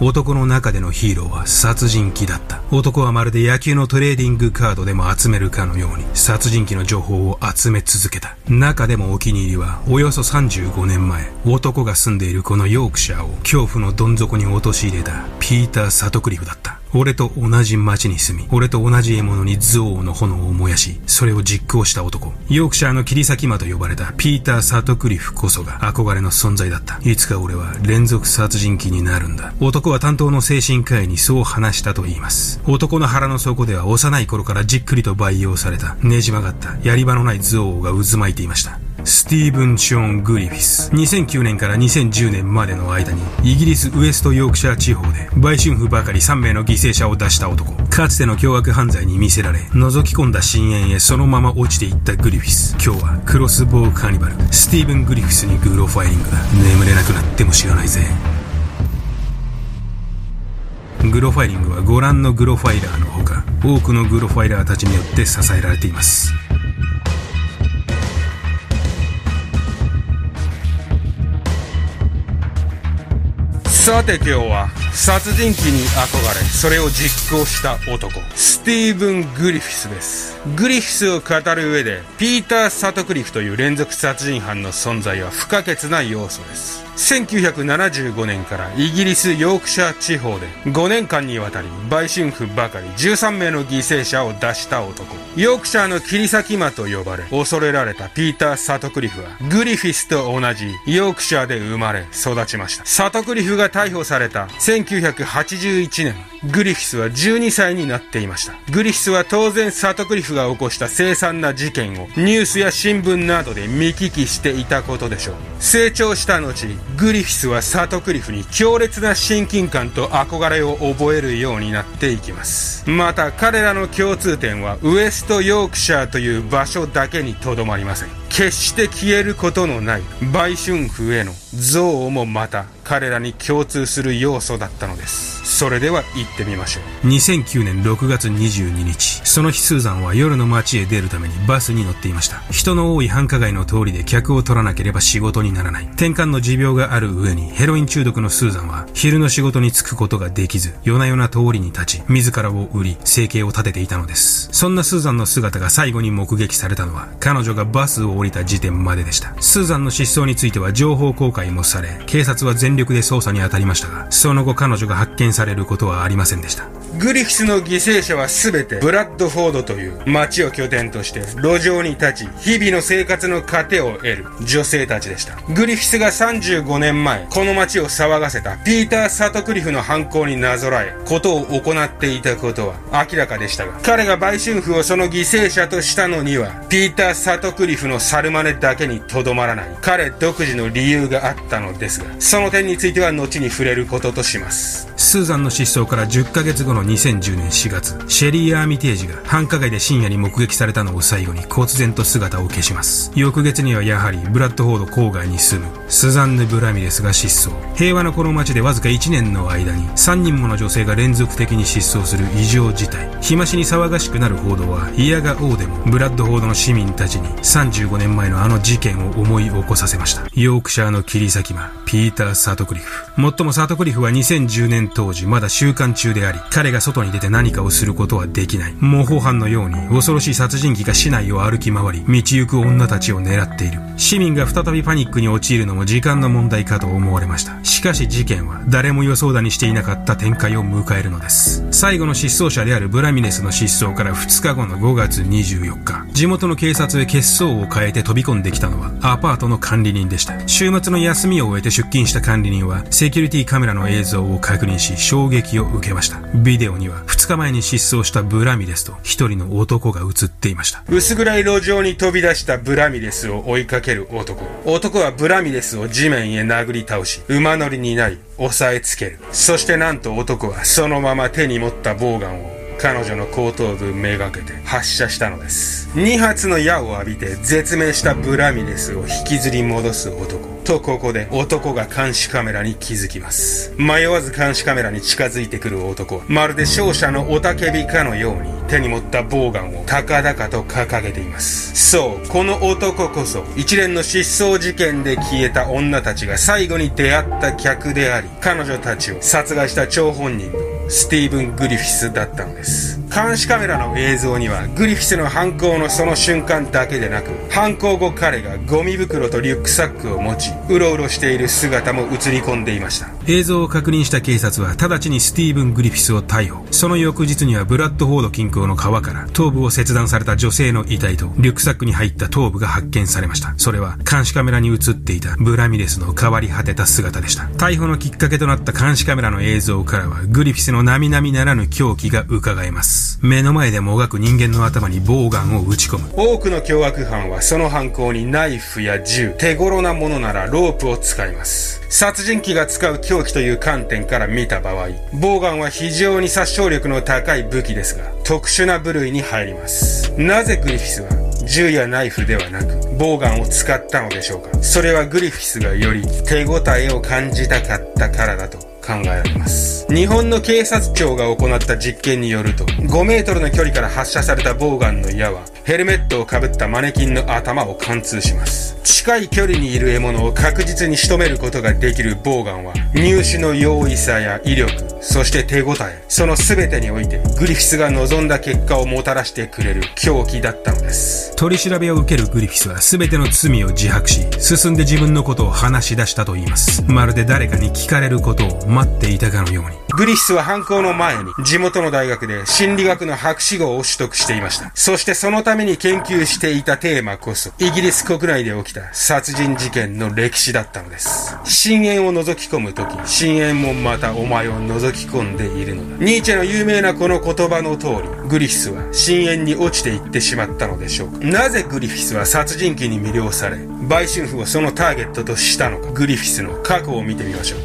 男の中でのヒーローは殺人鬼だった。男はまるで野球のトレーディングカードでも集めるかのように殺人鬼の情報を集め続けた。中でもお気に入りはおよそ35年前男が住んでいるこのヨークシャーを恐怖のどん底に陥れたピーター・サトクリフだった。俺と同じ町に住み、俺と同じ獲物に憎悪の炎を燃やし、それを実行した男。ヨークシャーの切り裂き魔と呼ばれたピーター・サトクリフこそが憧れの存在だった。いつか俺は連続殺人鬼になるんだ。男は担当の精神科医にそう話したと言います。男の腹の底では幼い頃からじっくりと培養された、ねじ曲がったやり場のない憎悪が渦巻いていました。スティーブン・ショーン・グリフィス。2009年から2010年までの間に、イギリスウエストヨークシャー地方で、売春婦ばかり3名の犠牲者を出した男。かつての凶悪犯罪に見せられ、覗き込んだ深淵へそのまま落ちていったグリフィス。今日はクロスボウカーニバル、スティーブン・グリフィスにグロファイリングだ。眠れなくなっても知らないぜ。グロファイリングはご覧のグロファイラーのほか、多くのグロファイラーたちによって支えられています。さて今日は殺人鬼に憧れそれを実行した男スティーブン・グリフィスです。グリフィスを語る上でピーター・サトクリフという連続殺人犯の存在は不可欠な要素です。1975年からイギリスヨークシャー地方で5年間にわたり売春婦ばかり13名の犠牲者を出した男。ヨークシャーの切り裂き魔と呼ばれ恐れられたピーター・サトクリフはグリフィスと同じヨークシャーで生まれ育ちました。サトクリフが逮捕された1981年グリフィスは12歳になっていました。グリフィスは当然サトクリフが起こした凄惨な事件をニュースや新聞などで見聞きしていたことでしょう。成長した後グリフィスはサトクリフに強烈な親近感と憧れを覚えるようになっていきます。また彼らの共通点はウエストヨークシャーという場所だけにとどまりません。決して消えることのない売春婦への憎悪もまた彼らに共通する要素だったのです。それでは行ってみましょう。2009年6月22日。その日スーザンは夜の街へ出るためにバスに乗っていました。人の多い繁華街の通りで客を取らなければ仕事にならない。転換の持病がある上にヘロイン中毒のスーザンは昼の仕事に就くことができず夜な夜な通りに立ち自らを売り生計を立てていたのです。そんなスーザンの姿が最後に目撃されたのは彼女がバスを降りた時点まででした。スーザンの失踪については情報公開もされ警察は全力で捜査に当たりましたがその後彼女が発見されることはありませんでした。グリフィスの犠牲者は全てブラッドフォードという街を拠点として路上に立ち、日々の生活の糧を得る女性たちでした。グリフィスが35年前、この街を騒がせたピーター・サトクリフの犯行になぞらえ、ことを行っていたことは明らかでしたが、彼が売春婦をその犠牲者としたのには、ピーター・サトクリフの猿真似だけにとどまらない、彼独自の理由があったのですが、その点については後に触れることとします。スーザンの失踪から10ヶ月後の2010年4月、シェリー・アーミテージが繁華街で深夜に目撃されたのを最後に忽然と姿を消します。翌月にはやはりブラッドフォード郊外に住むスザンヌ・ブラミレスが失踪。平和なこの街でわずか1年の間に3人もの女性が連続的に失踪する異常事態。日増しに騒がしくなる報道は嫌が王でもブラッドフォードの市民たちに35年前のあの事件を思い起こさせました。ヨークシャーの切り裂き魔、ピーター・サトクリフ。もっともサトクリフは2010年当時まだ習慣中であり、彼が外に出て何かをすることはできない。模倣犯のように恐ろしい殺人鬼が市内を歩き回り、道行く女たちを狙っている。市民が再びパニックに陥るのも時間の問題かと思われました。しかし事件は誰も予想だにしていなかった展開を迎えるのです。最後の失踪者であるブラミネスの失踪から2日後の5月24日、地元の警察へ血相を変えて飛び込んできたのはアパートの管理人でした。週末の休みを終えて出勤した管理人はセキュリティカメラの映像を確認し衝撃を受けました。ビデオには2日前に失踪したブラミレスと一人の男が映っていました。薄暗い路上に飛び出したブラミレスを追いかける男。男はブラミレスを地面へ殴り倒し、馬乗りになり、押さえつける。そしてなんと男はそのまま手に持ったボウガンを彼女の後頭部めがけて発射したのです。2発の矢を浴びて絶命したブラミレスを引きずり戻す男。とここで男が監視カメラに気づきます。迷わず監視カメラに近づいてくる男は、まるで勝者の雄たけびかのように手に持ったボウガンを高々と掲げています。そう、この男こそ一連の失踪事件で消えた女たちが最後に出会った客であり、彼女たちを殺害した張本人のスティーブン・グリフィスだったのです。監視カメラの映像には、グリフィスの犯行のその瞬間だけでなく、犯行後彼がゴミ袋とリュックサックを持ち、うろうろしている姿も映り込んでいました。映像を確認した警察は、直ちにスティーブン・グリフィスを逮捕。その翌日には、ブラッドフォード近郊の川から、頭部を切断された女性の遺体と、リュックサックに入った頭部が発見されました。それは、監視カメラに映っていたブラミレスの変わり果てた姿でした。逮捕のきっかけとなった監視カメラの映像からは、グリフィスの並々ならぬ狂気が伺えます。目の前でもがく人間の頭にボウガンを打ち込む。多くの凶悪犯はその犯行にナイフや銃、手頃なものならロープを使います。殺人鬼が使う凶器という観点から見た場合、ボウガンは非常に殺傷力の高い武器ですが、特殊な部類に入ります。なぜグリフィスは銃やナイフではなく、ボウガンを使ったのでしょうか？それはグリフィスがより手応えを感じたかったからだと考えられます。日本の警察庁が行った実験によると、5メートルの距離から発射されたボウガンの矢は、ヘルメットをかぶったマネキンの頭を貫通します。近い距離にいる獲物を確実に仕留めることができるボウガンは、入手の容易さや威力、そして手応え、その全てにおいて、グリフィスが望んだ結果をもたらしてくれる狂気だったのです。取り調べを受けるグリフィスは全ての罪を自白し、進んで自分のことを話し出したと言います。まるで誰かに聞かれることを待っていたかのように。グリフィスは犯行の前に、地元の大学で心理学の博士号を取得していました。そしてそのために研究していたテーマこそ、イギリス国内で起きた殺人事件の歴史だったのです。深淵を覗き込むとき、深淵もまたお前を覗き込んでいるのだ。ニーチェの有名なこの言葉の通り、グリフィスは深淵に落ちていってしまったのでしょうか。なぜグリフィスは殺人鬼に魅了され、売春婦をそのターゲットとしたのか、グリフィスの過去を見てみましょう。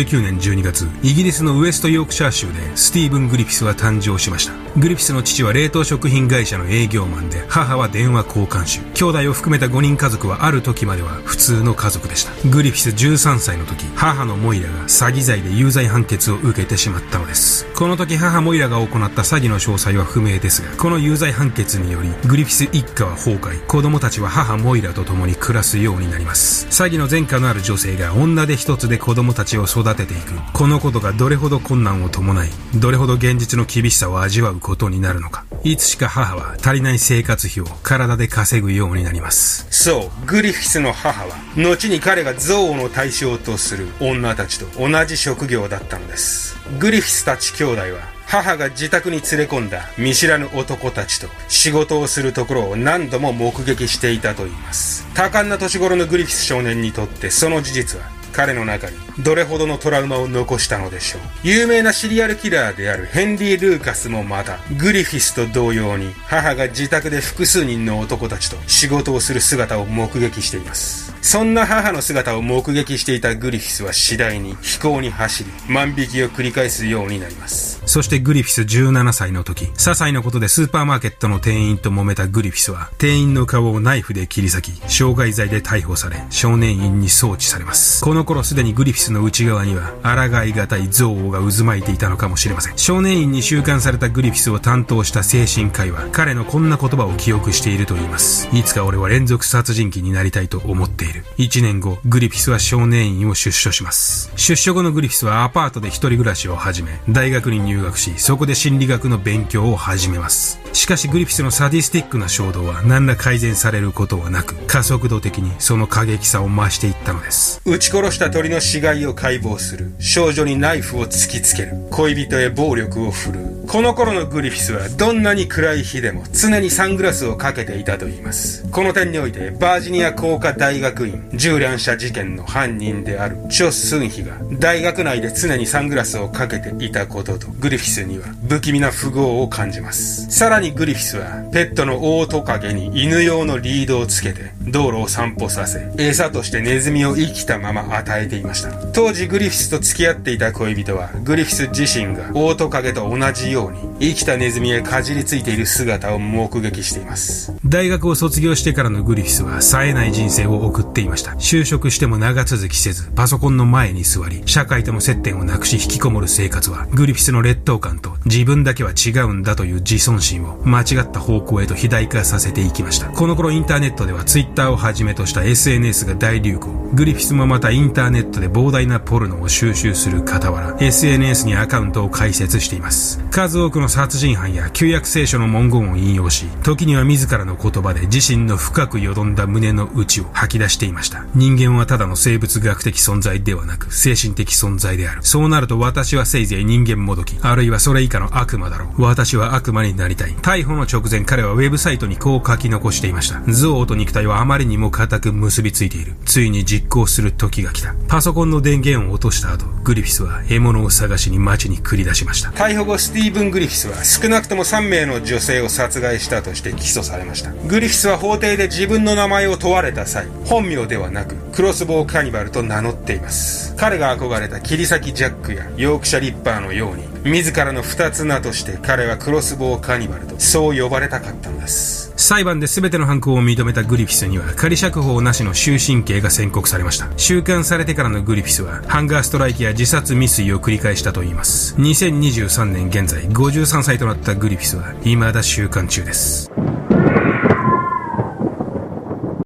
19年12月、イギリスのウエストヨークシャー州でスティーブン・グリフィスは誕生しました。グリフィスの父は冷凍食品会社の営業マンで、母は電話交換手。兄弟を含めた5人家族はある時までは普通の家族でした。グリフィス13歳の時、母のモイラが詐欺罪で有罪判決を受けてしまったのです。この時母モイラが行った詐欺の詳細は不明ですが、この有罪判決により、グリフィス一家は崩壊。子供たちは母モイラと共に暮らすようになります。詐欺の前科のある女性が女で一つで子供たちを育てていく。このことがどれほど困難を伴い、どれほど現実の厳しさを味わうことになるのか。いつしか母は足りない生活費を体で稼ぐようになります。そう、グリフィスの母は、後に彼が憎悪の対象とする女たちと同じ職業だったのです。グリフィスたち兄弟は、母が自宅に連れ込んだ見知らぬ男たちと仕事をするところを何度も目撃していたと言います。多感な年頃のグリフィス少年にとってその事実は彼の中にどれほどのトラウマを残したのでしょう。有名なシリアルキラーであるヘンリー・ルーカスもまた、グリフィスと同様に、母が自宅で複数人の男たちと仕事をする姿を目撃しています。そんな母の姿を目撃していたグリフィスは次第に飛行に走り、万引きを繰り返すようになります。そしてグリフィス17歳の時、些細なことでスーパーマーケットの店員と揉めたグリフィスは、店員の顔をナイフで切り裂き、傷害罪で逮捕され、少年院に送致されます。この頃すでにグリフィスの内側には、抗い難い憎悪が渦巻いていたのかもしれません。少年院に収監されたグリフィスを担当した精神科医は、彼のこんな言葉を記憶していると言います。いつか俺は連続殺人鬼になりたいと思っている。1年後、グリフィスは少年院を出所します。出所後のグリフィスはアパートで一人暮らしを始め、大学に入学し、そこで心理学の勉強を始めます。しかしグリフィスのサディスティックな衝動は何ら改善されることはなく、加速度的にその過激さを増していったのです。撃ち殺した鳥の死骸を解剖する。少女にナイフを突きつける。恋人へ暴力を振るう。この頃のグリフィスはどんなに暗い日でも常にサングラスをかけていたと言います。この点において、バージニア工科大学院銃乱射事件の犯人であるチョ・スンヒが大学内で常にサングラスをかけていたことと、グリフィスには不気味な符号を感じます。さらにグリフィスは、ペットのオオトカゲに犬用のリードをつけて、道路を散歩させ、餌としてネズミを生きたまま与えていました。当時グリフィスと付き合っていた恋人は、グリフィス自身がオオトカゲと同じように、生きたネズミへかじりついている姿を目撃しています。大学を卒業してからのグリフィスは、冴えない人生を送っていました。就職しても長続きせず、パソコンの前に座り、社会との接点をなくし引きこもる生活は、グリフィスの劣等感と自分だけは違うんだという自尊心を間違った方向へと肥大化させていきました。この頃インターネットではツイッターをはじめとした SNS が大流行。グリフィスもまたインターネットで膨大なポルノを収集する傍ら、SNS にアカウントを開設しています。数数多くの殺人犯や旧約聖書の文言を引用し、時には自らの言葉で自身の深くよどんだ胸の内を吐き出していました。人間はただの生物学的存在ではなく、精神的存在である。そうなると私はせいぜい人間もどき、あるいはそれ以下の悪魔だろう。私は悪魔になりたい。逮捕の直前彼はウェブサイトにこう書き残していました。憎悪と肉体はあまりにも固く結びついている。ついに実行する時が来た。パソコンの電源を落とした後、グリフィスは獲物を探しに街に繰り出しました。逮捕後、スティーブン・グリフィスは少なくとも3名の女性を殺害したとして起訴されました。グリフィスは法廷で自分の名前を問われた際、本名ではなく、クロスボウカニバルと名乗っています。彼が憧れた切り裂きジャックやヨークシャリッパーのように、自らの二つ名として彼はクロスボウカニバルとそう呼ばれたかったのです。裁判で全ての犯行を認めたグリフィスには仮釈放なしの終身刑が宣告されました。収監されてからのグリフィスはハンガーストライキや自殺未遂を繰り返したといいます。2023年現在53歳となったグリフィスは未だ収監中です。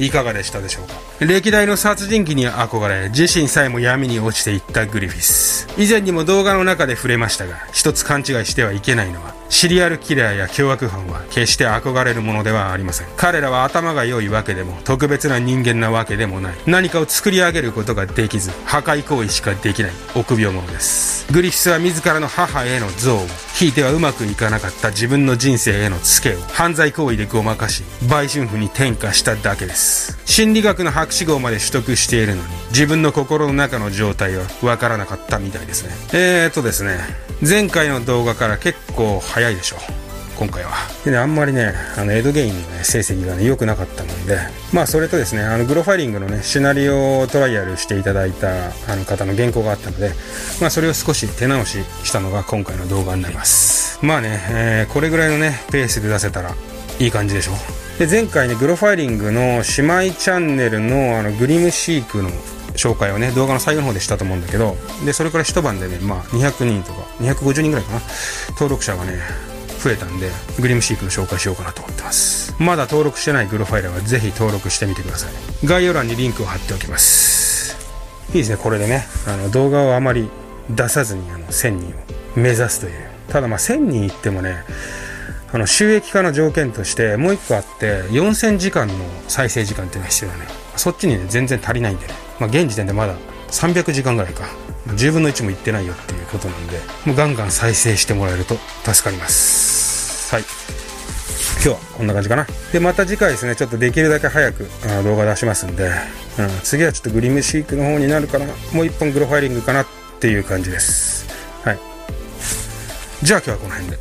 いかがでしたでしょうか？歴代の殺人鬼に憧れ、自身さえも闇に落ちていったグリフィス。以前にも動画の中で触れましたが、一つ勘違いしてはいけないのは、シリアルキラーや凶悪犯は決して憧れるものではありません。彼らは頭が良いわけでも、特別な人間なわけでもない。何かを作り上げることができず、破壊行為しかできない臆病者です。グリフィスは自らの母への憎悪、ひいてはうまくいかなかった自分の人生へのツケを犯罪行為でごまかし、売春婦に転嫁しただけです。心理学の博士号まで取得しているのに、自分の心の中の状態はわからなかったみたいですね。えーとですね、前回の動画から結構早いでしょ。今回は。でね、あんまりね、あの、エドゲインのね、成績がね、良くなかったので、まあ、それとですね、あの、グロファイリングのね、シナリオをトライアルしていただいた、あの方の原稿があったので、まあ、それを少し手直ししたのが今回の動画になります。まあね、えー、これぐらいのね、ペースで出せたらいい感じでしょ。で、前回ね、グロファイリングの姉妹チャンネルの、あの、グリムシークの紹介をね、動画の最後の方でしたと思うんだけど、で、それから一晩でね、まあ、200人とか、250人ぐらいかな、登録者がね、増えたんで、グリムシークの紹介しようかなと思ってます。まだ登録してないグロファイラーはぜひ登録してみてください。概要欄にリンクを貼っておきます。いいですね、これでね、あの、動画をあまり出さずに、あの、1000人を目指すという。ただまあ、1000人いってもね、あの、収益化の条件としてもう一個あって、4000時間の再生時間っていうのが必要だね。そっちにね、全然足りないんでね。まあ、現時点でまだ300時間ぐらいか。10分の1もいってないよっていうことなんで、もうガンガン再生してもらえると助かります。はい。今日はこんな感じかな。で、また次回ですね、ちょっとできるだけ早くあ動画出しますんで、うん、次はちょっとグリムシークの方になるかな。もう1本グロファイリングかなっていう感じです。はい。じゃあ今日はこの辺で。